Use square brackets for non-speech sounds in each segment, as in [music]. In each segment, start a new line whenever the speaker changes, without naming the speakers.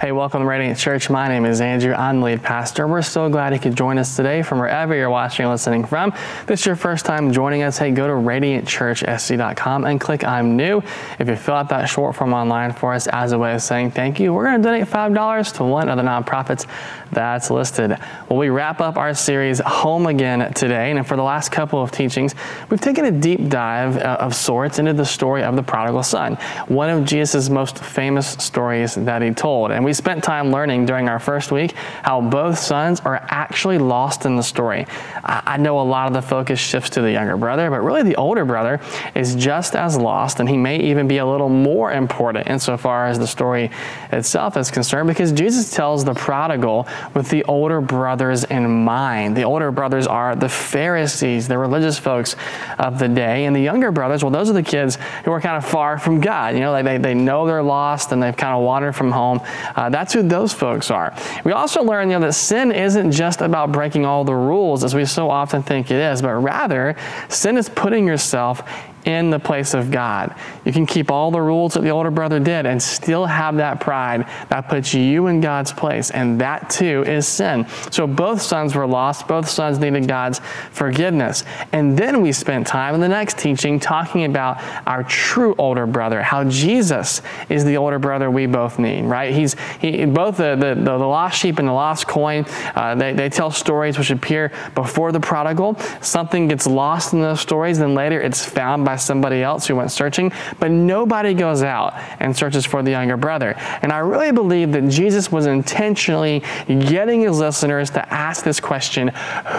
Hey, welcome to Radiant Church. My name is Andrew. I'm the lead pastor. We're so glad you could join us today from wherever you're watching and listening from. If this is your first time joining us, hey, go to radiantchurchsc.com and click I'm new. If you fill out that short form online for us as a way of saying thank you, we're going to donate $5 to one of the nonprofits that's listed. Well, we wrap up our series Home Again today, and for the last couple of teachings, we've taken a deep dive uh, of sorts into the story of the prodigal son, one of Jesus' most famous stories that he told. And we spent time learning during our first week how both sons are actually lost in the story. I know a lot of the focus shifts to the younger brother, but really the older brother is just as lost, and he may even be a little more important insofar as the story itself is concerned because Jesus tells the prodigal with the older brothers in mind. The older brothers are the Pharisees, the religious folks of the day, and the younger brothers, well, those are the kids who are kind of far from God. You know, they, they know they're lost and they've kind of wandered from home. Uh, that's who those folks are. We also learn, you know, that sin isn't just about breaking all the rules as we so often think it is, but rather sin is putting yourself in the place of God. You can keep all the rules that the older brother did and still have that pride that puts you in God's place, and that too is sin. So both sons were lost, both sons needed God's forgiveness. And then we spent time in the next teaching talking about our true older brother, how Jesus is the older brother we both need, right? He's he, both the, the, the, lost sheep and the lost coin, uh, they, they tell stories which appear before the prodigal. Something gets lost in those stories, then later it's found by by somebody else who went searching, but nobody goes out and searches for the younger brother. And I really believe that Jesus was intentionally getting his listeners to ask this question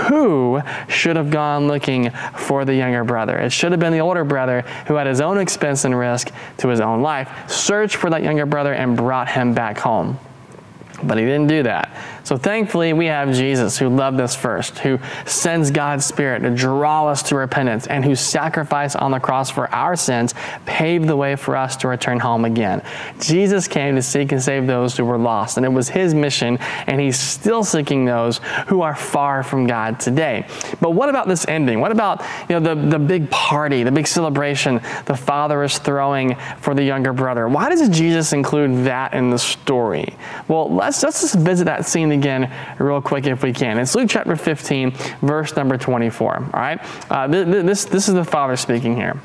who should have gone looking for the younger brother? It should have been the older brother who, at his own expense and risk to his own life, searched for that younger brother and brought him back home. But he didn't do that. So thankfully, we have Jesus who loved us first, who sends God's Spirit to draw us to repentance, and whose sacrifice on the cross for our sins paved the way for us to return home again. Jesus came to seek and save those who were lost, and it was his mission, and he's still seeking those who are far from God today. But what about this ending? What about you know, the, the big party, the big celebration the father is throwing for the younger brother? Why does Jesus include that in the story? Well, let's, let's just visit that scene again real quick if we can. It's Luke chapter 15, verse number 24. All right? Uh, this, this is the Father speaking here.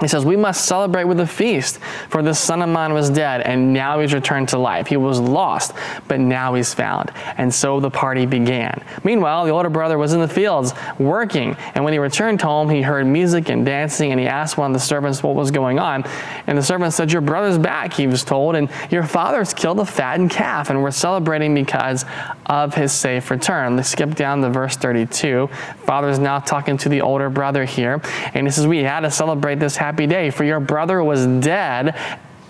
He says, We must celebrate with a feast, for this son of mine was dead, and now he's returned to life. He was lost, but now he's found. And so the party began. Meanwhile, the older brother was in the fields working, and when he returned home, he heard music and dancing, and he asked one of the servants what was going on. And the servant said, Your brother's back, he was told, and your father's killed a fattened calf, and we're celebrating because of his safe return. Let's skip down to verse 32. Father's now talking to the older brother here, and he says, We had to celebrate this happy day, for your brother was dead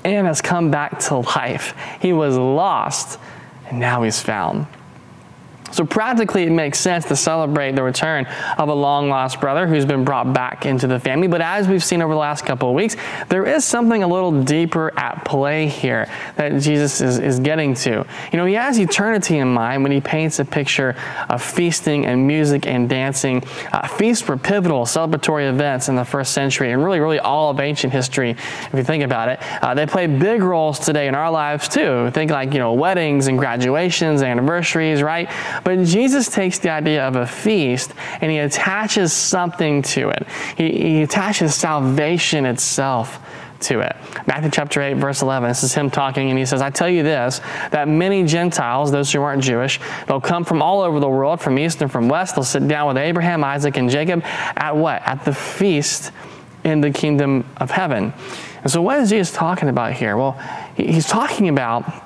and has come back to life. He was lost, and now he's found. So, practically, it makes sense to celebrate the return of a long lost brother who's been brought back into the family. But as we've seen over the last couple of weeks, there is something a little deeper at play here that Jesus is, is getting to. You know, he has eternity in mind when he paints a picture of feasting and music and dancing. Uh, feasts were pivotal celebratory events in the first century and really, really all of ancient history, if you think about it. Uh, they play big roles today in our lives too. Think like, you know, weddings and graduations, anniversaries, right? But Jesus takes the idea of a feast and he attaches something to it. He, he attaches salvation itself to it. Matthew chapter 8, verse 11, this is him talking, and he says, I tell you this, that many Gentiles, those who aren't Jewish, they'll come from all over the world, from east and from west. They'll sit down with Abraham, Isaac, and Jacob at what? At the feast in the kingdom of heaven. And so, what is Jesus talking about here? Well, he's talking about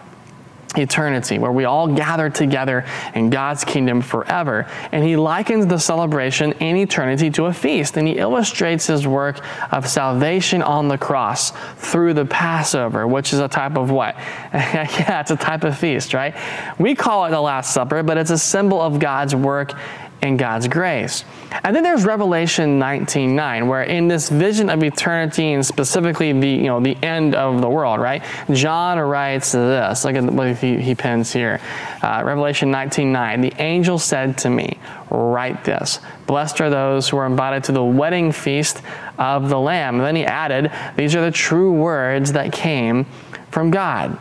eternity, where we all gather together in God's kingdom forever. And he likens the celebration in eternity to a feast. And he illustrates his work of salvation on the cross through the Passover, which is a type of what? [laughs] yeah, it's a type of feast, right? We call it the Last Supper, but it's a symbol of God's work in God's grace. And then there's Revelation 19:9, where in this vision of eternity and specifically the you know the end of the world, right? John writes this. Look at what he, he pens here. Uh, Revelation 19:9. The angel said to me, "Write this: Blessed are those who are invited to the wedding feast of the Lamb." And then he added, "These are the true words that came from God."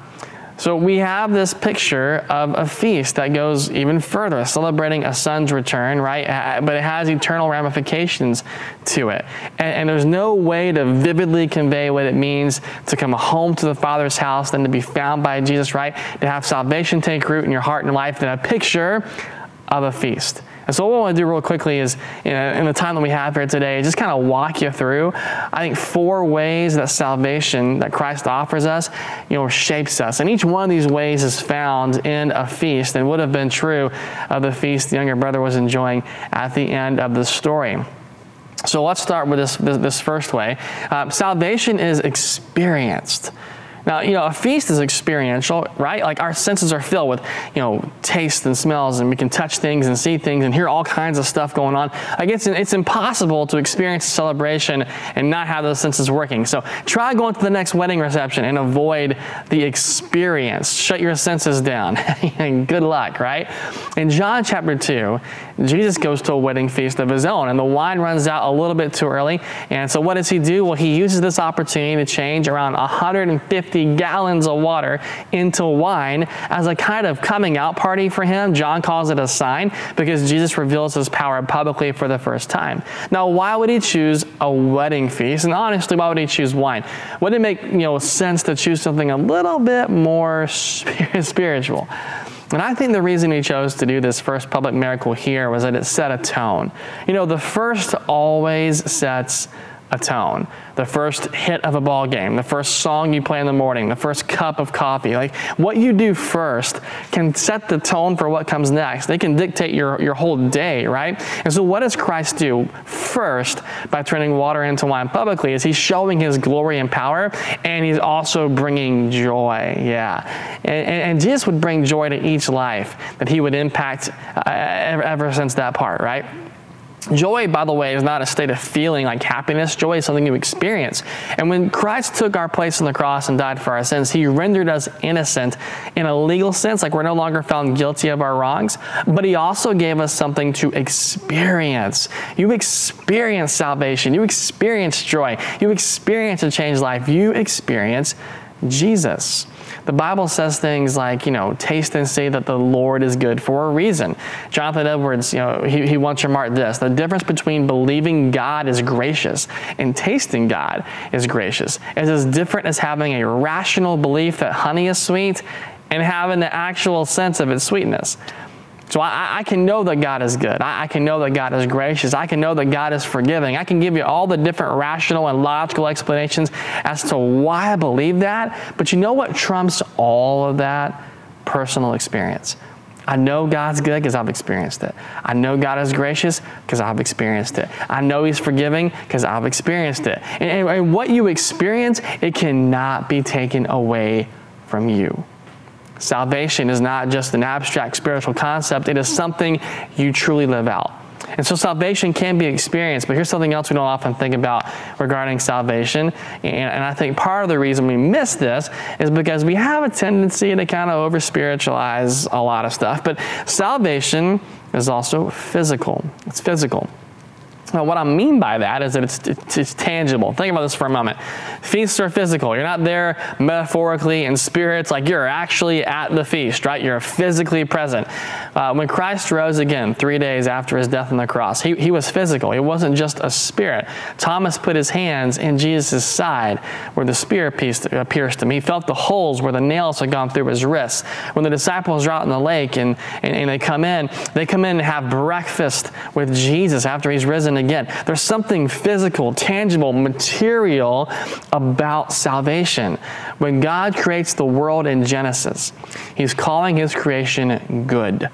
So we have this picture of a feast that goes even further, celebrating a son's return, right? But it has eternal ramifications to it. And, and, there's no way to vividly convey what it means to come home to the Father's house than to be found by Jesus, right? To have salvation take root in your heart and life than a picture of a feast. And so, what I want to do real quickly is, know, in the time that we have here today, just kind of walk you through, I think, four ways that salvation that Christ offers us, you know, shapes us. And each one of these ways is found in a feast and would have been true of the feast the younger brother was enjoying at the end of the story. So let's start with this, this, this first way. Uh, salvation is experienced. Now, you know, a feast is experiential, right? Like our senses are filled with, you know, taste and smells, and we can touch things and see things and hear all kinds of stuff going on. Like it's, it's impossible to experience a celebration and not have those senses working. So try going to the next wedding reception and avoid the experience. Shut your senses down. and [laughs] Good luck, right? In John chapter 2, Jesus goes to a wedding feast of his own, and the wine runs out a little bit too early. And so what does he do? Well, he uses this opportunity to change around 150 50 gallons of water into wine as a kind of coming out party for him. John calls it a sign because Jesus reveals his power publicly for the first time. Now, why would he choose a wedding feast? And honestly, why would he choose wine? Wouldn't it make you know sense to choose something a little bit more [laughs] spiritual? And I think the reason he chose to do this first public miracle here was that it set a tone. You know, the first always sets a tone. The first hit of a ball game, the first song you play in the morning, the first cup of coffee. Like what you do first can set the tone for what comes next. They can dictate your, your whole day, right? And so what does Christ do first by turning water into wine publicly is he's showing his glory and power and he's also bringing joy. Yeah. And, and, and Jesus would bring joy to each life that he would impact uh, ever, ever since that part, right? Joy, by the way, is not a state of feeling like happiness. Joy is something you experience. And when Christ took our place on the cross and died for our sins, he rendered us innocent in a legal sense, like we're no longer found guilty of our wrongs, but he also gave us something to experience. You experience salvation, you experience joy, you experience a changed life, you experience Jesus. The Bible says things like, you know, taste and see that the Lord is good for a reason. Jonathan Edwards, you know, he, he wants to remark this the difference between believing God is gracious and tasting God is gracious is as different as having a rational belief that honey is sweet and having the actual sense of its sweetness. So I, I, can know that God is good. I, I, can know that God is gracious. I can know that God is forgiving. I can give you all the different rational and logical explanations as to why I believe that. But you know what trumps all of that? Personal experience. I know God's good because I've experienced it. I know God is gracious because I've experienced it. I know He's forgiving because I've experienced it. And, and, and what you experience, it cannot be taken away from you. Salvation is not just an abstract spiritual concept, it is something you truly live out. And so salvation can be experienced, but here's something else we don't often think about regarding salvation. And, and I think part of the reason we miss this is because we have a tendency to kind of over spiritualize a lot of stuff. But salvation is also physical, it's physical. Now, what I mean by that is that it's, it's, it's, tangible. Think about this for a moment. Feasts are physical. You're not there metaphorically in spirits, like you're actually at the feast, right? You're physically present. Uh, when Christ rose again three days after his death on the cross, he, he was physical. He wasn't just a spirit. Thomas put his hands in Jesus' side where the spear pierced, uh, pierced him. He felt the holes where the nails had gone through his wrists. When the disciples are out in the lake and, and, and they come in, they come in and have breakfast with Jesus after he's risen again. There's something physical, tangible, material about salvation. When God creates the world in Genesis, He's calling His creation good.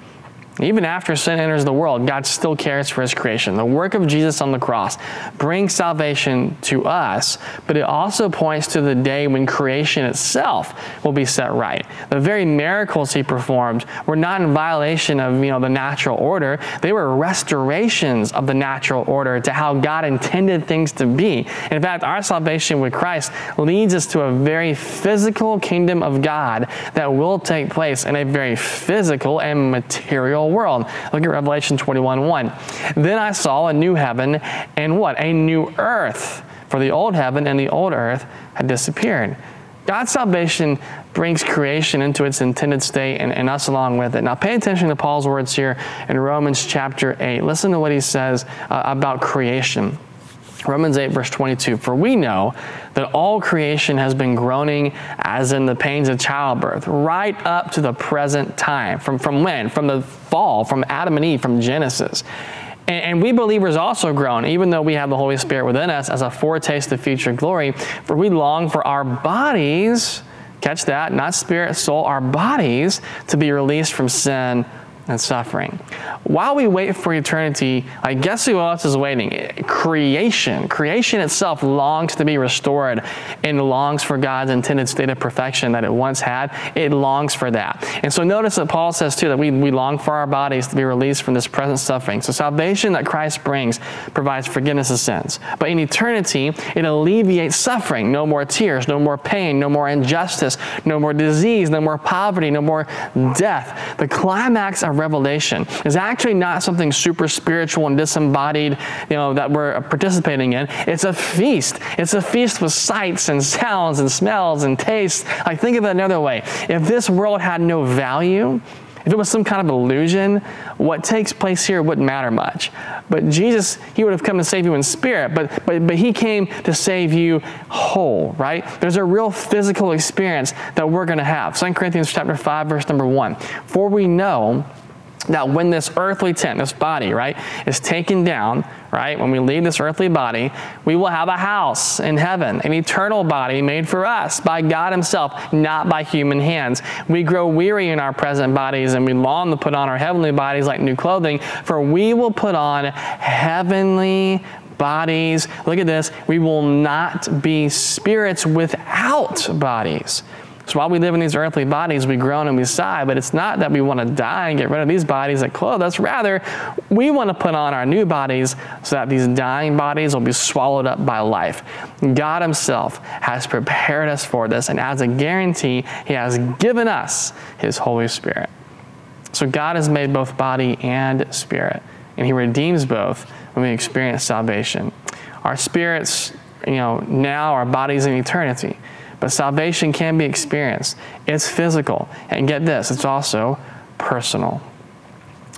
Even after sin enters the world, God still cares for his creation. The work of Jesus on the cross brings salvation to us, but it also points to the day when creation itself will be set right. The very miracles he performed were not in violation of you know, the natural order, they were restorations of the natural order to how God intended things to be. In fact, our salvation with Christ leads us to a very physical kingdom of God that will take place in a very physical and material world. Look at Revelation 21 1. Then I saw a new heaven and what? A new earth. For the old heaven and the old earth had disappeared. God's salvation brings creation into its intended state and, and, us along with it. Now, pay attention to Paul's words here in Romans chapter 8. Listen to what he says uh, about creation. Romans 8, verse 22 For we know that all creation has been groaning as in the pains of childbirth, right up to the present time. From, from when? From the fall, from Adam and Eve, from Genesis. And, and we believers also groan, even though we have the Holy Spirit within us as a foretaste of future glory, for we long for our bodies, catch that, not spirit, soul, our bodies to be released from sin and suffering. While we wait for eternity, I guess who else is waiting? Creation. Creation itself longs to be restored and longs for God's intended state of perfection that it once had. It longs for that. And so notice that Paul says too that we, we long for our bodies to be released from this present suffering. So salvation that Christ brings provides forgiveness of sins. But in eternity, it alleviates suffering. No more tears, no more pain, no more injustice, no more disease, no more poverty, no more death. The climax of revelation is actually not something super spiritual and disembodied, you know, that we're participating in. It's a feast. It's a feast with sights and sounds and smells and tastes. Like think of it another way. If this world had no value, if it was some kind of illusion, what takes place here wouldn't matter much. But Jesus, He would have come to save you in spirit, but, but, but He came to save you whole, right? There's a real physical experience that we're going to have. 2 Corinthians chapter 5, verse number 1. For we know that when this earthly tent, this body, right, is taken down, right, when we leave this earthly body, we will have a house in heaven, an eternal body made for us by God Himself, not by human hands. We grow weary in our present bodies and we long to put on our heavenly bodies like new clothing, for we will put on heavenly bodies. Look at this. We will not be spirits without bodies. So while we live in these earthly bodies, we groan and we sigh, but it's not that we want to die and get rid of these bodies that clothe us. Rather, we want to put on our new bodies so that these dying bodies will be swallowed up by life. God Himself has prepared us for this, and as a guarantee, He has given us His Holy Spirit. So God has made both body and spirit, and He redeems both when we experience salvation. Our spirits, you know, now, our bodies in eternity. But salvation can be experienced. It's physical. And get this, it's also personal.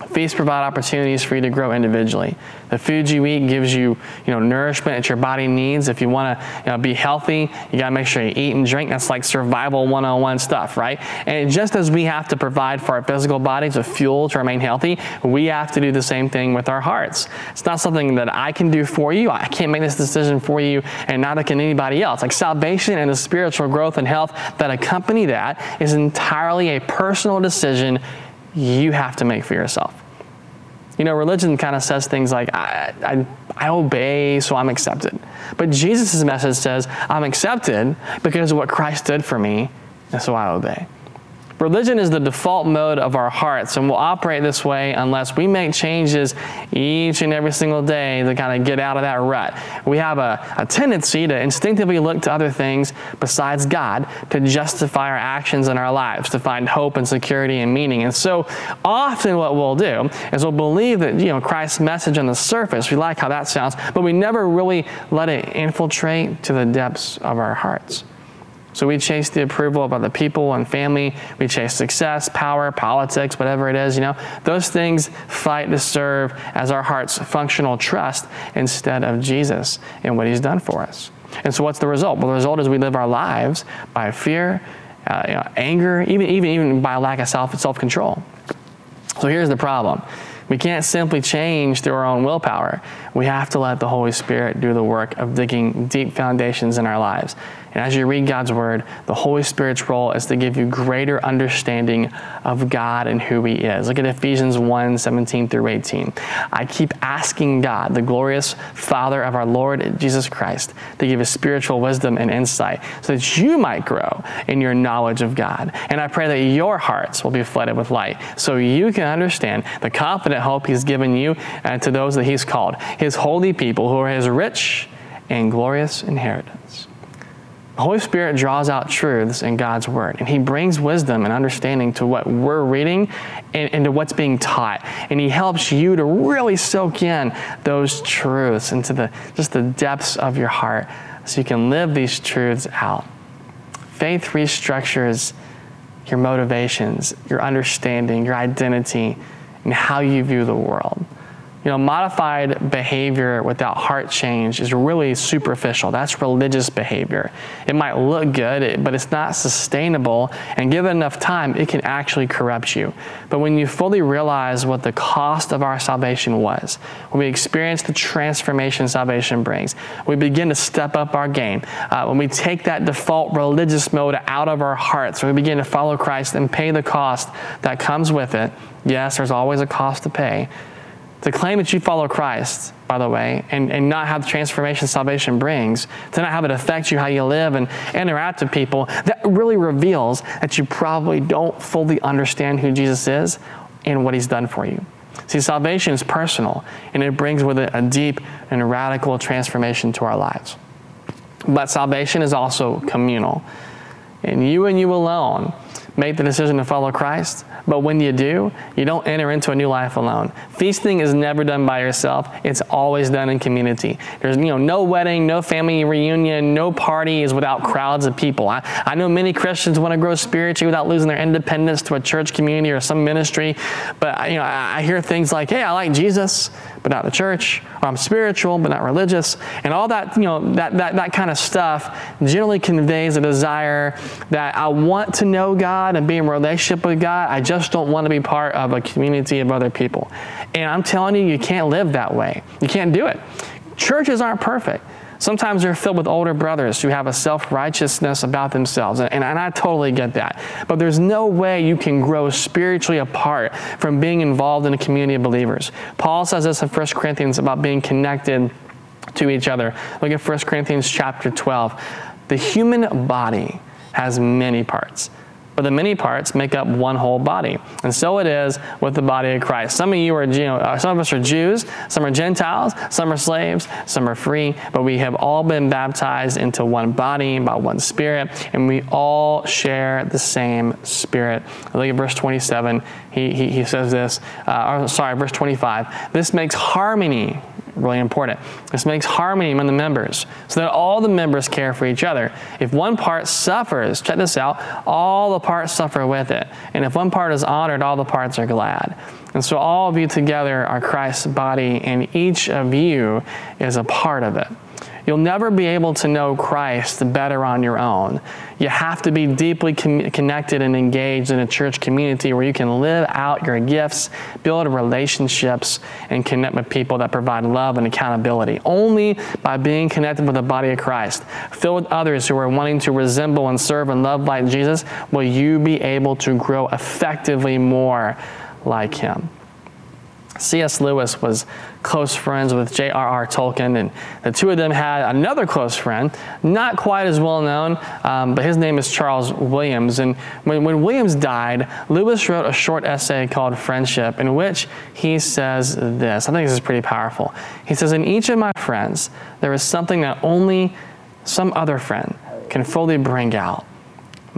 Feasts provide opportunities for you to grow individually. The food you eat gives you, you know, nourishment that your body needs. If you want to you know, be healthy, you got to make sure you eat and drink. That's like survival 101 stuff, right? And just as we have to provide for our physical bodies with fuel to remain healthy, we have to do the same thing with our hearts. It's not something that I can do for you. I can't make this decision for you, and neither can anybody else. Like salvation and the spiritual growth and health that accompany that is entirely a personal decision you have to make for yourself. You know, religion kind of says things like, I, I, I, obey, so I'm accepted. But Jesus' message says, I'm accepted because of what Christ did for me, and so I obey. Religion is the default mode of our hearts, and we'll operate this way unless we make changes each and every single day to kind of get out of that rut. We have a, a tendency to instinctively look to other things besides God to justify our actions in our lives, to find hope and security and meaning. And so often what we'll do is we'll believe that, you know, Christ's message on the surface, we like how that sounds, but we never really let it infiltrate to the depths of our hearts. So we chase the approval of other people and family. We chase success, power, politics, whatever it is, you know. Those things fight to serve as our heart's functional trust instead of Jesus and what he's done for us. And so what's the result? Well, the result is we live our lives by fear, uh, you know, anger, even, even, even by a lack of self, self-control. So here's the problem. We can't simply change through our own willpower. We have to let the Holy Spirit do the work of digging deep foundations in our lives. And as you read God's word, the Holy Spirit's role is to give you greater understanding of God and who He is. Look at Ephesians 1 17 through 18. I keep asking God, the glorious Father of our Lord Jesus Christ, to give us spiritual wisdom and insight so that you might grow in your knowledge of God. And I pray that your hearts will be flooded with light so you can understand the confident hope He's given you and to those that He's called, His holy people who are His rich and glorious inheritance. The Holy Spirit draws out truths in God's Word, and He brings wisdom and understanding to what we're reading and, and, to what's being taught. And He helps you to really soak in those truths into the, just the depths of your heart so you can live these truths out. Faith restructures your motivations, your understanding, your identity, and how you view the world. You know, modified behavior without heart change is really superficial. That's religious behavior. It might look good, but it's not sustainable. And given enough time, it can actually corrupt you. But when you fully realize what the cost of our salvation was, when we experience the transformation salvation brings, we begin to step up our game. Uh, when we take that default religious mode out of our hearts, when we begin to follow Christ and pay the cost that comes with it, yes, there's always a cost to pay to claim that you follow Christ, by the way, and, and not have the transformation salvation brings, to not have it affect you how you live and interact with people, that really reveals that you probably don't fully understand who Jesus is and what he's done for you. See, salvation is personal, and it brings with it a deep and radical transformation to our lives. But salvation is also communal. And you and you alone make the decision to follow Christ, but when you do, you don't enter into a new life alone. Feasting is never done by yourself. It's always done in community. There's you know no wedding, no family reunion, no party is without crowds of people. I, I know many Christians want to grow spiritually without losing their independence to a church community or some ministry, but you know I, I hear things like, "Hey, I like Jesus, but not the church," or "I'm spiritual but not religious," and all that you know that that that kind of stuff generally conveys a desire that I want to know God and be in relationship with God. I just just don't want to be part of a community of other people. And I'm telling you, you can't live that way. You can't do it. Churches aren't perfect. Sometimes they're filled with older brothers who have a self righteousness about themselves, and, and, I totally get that. But there's no way you can grow spiritually apart from being involved in a community of believers. Paul says this in 1 Corinthians about being connected to each other. Look at 1 Corinthians chapter 12. The human body has many parts but the many parts make up one whole body. And so it is with the body of Christ. Some of you are, you know, uh, some of us are Jews, some are Gentiles, some are slaves, some are free, but we have all been baptized into one body by one Spirit, and we all share the same Spirit. Look at verse 27. He, he, he says this, uh, or, sorry, verse 25. This makes harmony really important. This makes harmony among the members so that all the members care for each other. If one part suffers, check this out, all the parts suffer with it. And if one part is honored, all the parts are glad. And so all of you together are Christ's body, and each of you is a part of it. You'll never be able to know Christ better on your own. You have to be deeply com- connected and engaged in a church community where you can live out your gifts, build relationships, and connect with people that provide love and accountability. Only by being connected with the body of Christ, filled with others who are wanting to resemble and serve and love like Jesus, will you be able to grow effectively more like Him. C.S. Lewis was close friends with J.R.R. Tolkien, and the two of them had another close friend, not quite as well known, um, but his name is Charles Williams. And when, when Williams died, Lewis wrote a short essay called Friendship, in which he says this. I think this is pretty powerful. He says, In each of my friends, there is something that only some other friend can fully bring out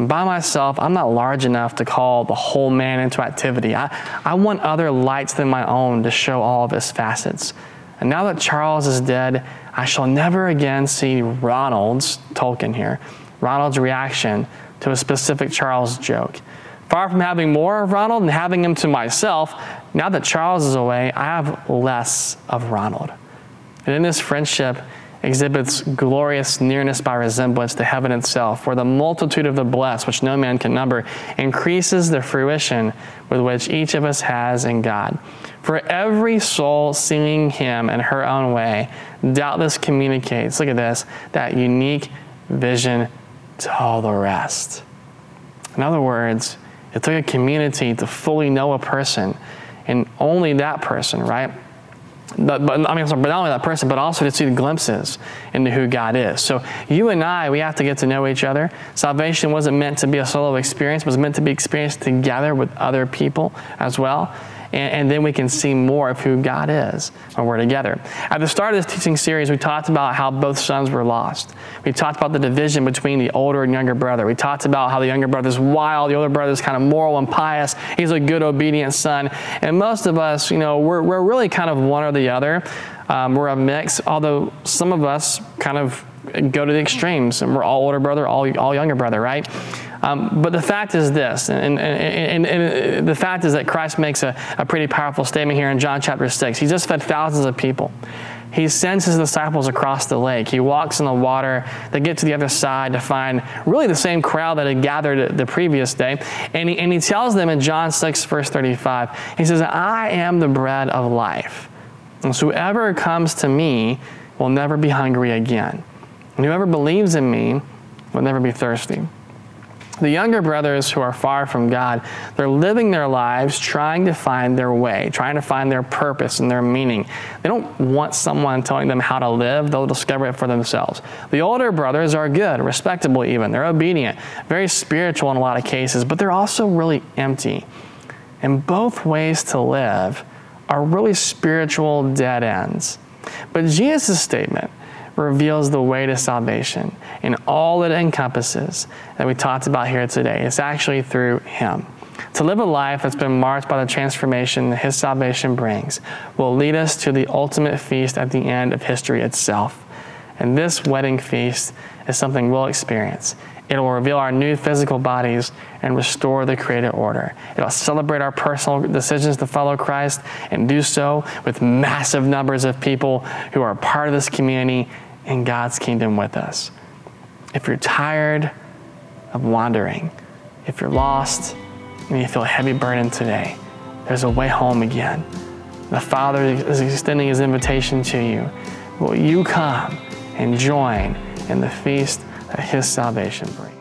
by myself, I'm not large enough to call the whole man into activity. I, I want other lights than my own to show all of his facets. And now that Charles is dead, I shall never again see Ronald's, Tolkien here, Ronald's reaction to a specific Charles joke. Far from having more of Ronald and having him to myself, now that Charles is away, I have less of Ronald. And in this friendship, exhibits glorious nearness by resemblance to heaven itself, where the multitude of the blessed, which no man can number, increases the fruition with which each of us has in God. For every soul seeing him in her own way, doubtless communicates, look at this, that unique vision to all the rest. In other words, it took a community to fully know a person, and only that person, right? But, but I mean, but not only that person, but also to see the glimpses into who God is. So you and I, we have to get to know each other. Salvation wasn't meant to be a solo experience; it was meant to be experienced together with other people as well and, and, then we can see more of who God is when we're together. At the start of this teaching series, we talked about how both sons were lost. We talked about the division between the older and younger brother. We talked about how the younger brother is wild, the older brother is kind of moral and pious. He's a good, obedient son. And most of us, you know, we're, we're really kind of one or the other. Um, we're a mix, although some of us kind of go to the extremes, and we're all older brother, all, all younger brother, right? Um, but the fact is this, and, and, and, and, the fact is that Christ makes a, a pretty powerful statement here in John chapter 6. He just fed thousands of people. He sends his disciples across the lake. He walks in the water. They get to the other side to find really the same crowd that had gathered the previous day. And he, and he tells them in John 6, verse 35, he says, I am the bread of life. And so whoever comes to me will never be hungry again. And whoever believes in me will never be thirsty. The younger brothers who are far from God, they're living their lives trying to find their way, trying to find their purpose and their meaning. They don't want someone telling them how to live, they'll discover it for themselves. The older brothers are good, respectable even. They're obedient, very spiritual in a lot of cases, but they're also really empty. And both ways to live are really spiritual dead ends. But Jesus' statement reveals the way to salvation and all it encompasses that we talked about here today. It's actually through Him. To live a life that's been marked by the transformation that His salvation brings will lead us to the ultimate feast at the end of history itself. And this wedding feast is something we'll experience. It will reveal our new physical bodies and restore the created order. It will celebrate our personal decisions to follow Christ and do so with massive numbers of people who are part of this community in God's kingdom with us. If you're tired of wandering, if you're lost and you feel a heavy burden today, there's a way home again. The Father is extending his invitation to you. Will you come and join in the feast that his salvation brings?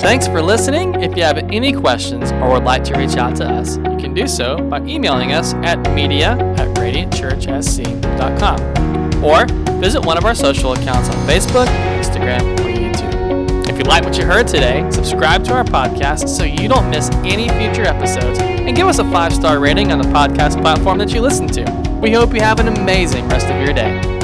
Thanks for listening. If you have any questions or would like to reach out to us, you can do so by emailing us at media at radiantchurchsc.com or visit one of our social accounts on Facebook, Instagram, or YouTube. If you like what you heard today, subscribe to our podcast so you don't miss any future episodes and give us a five star rating on the podcast platform that you listen to. We hope you have an amazing rest of your day.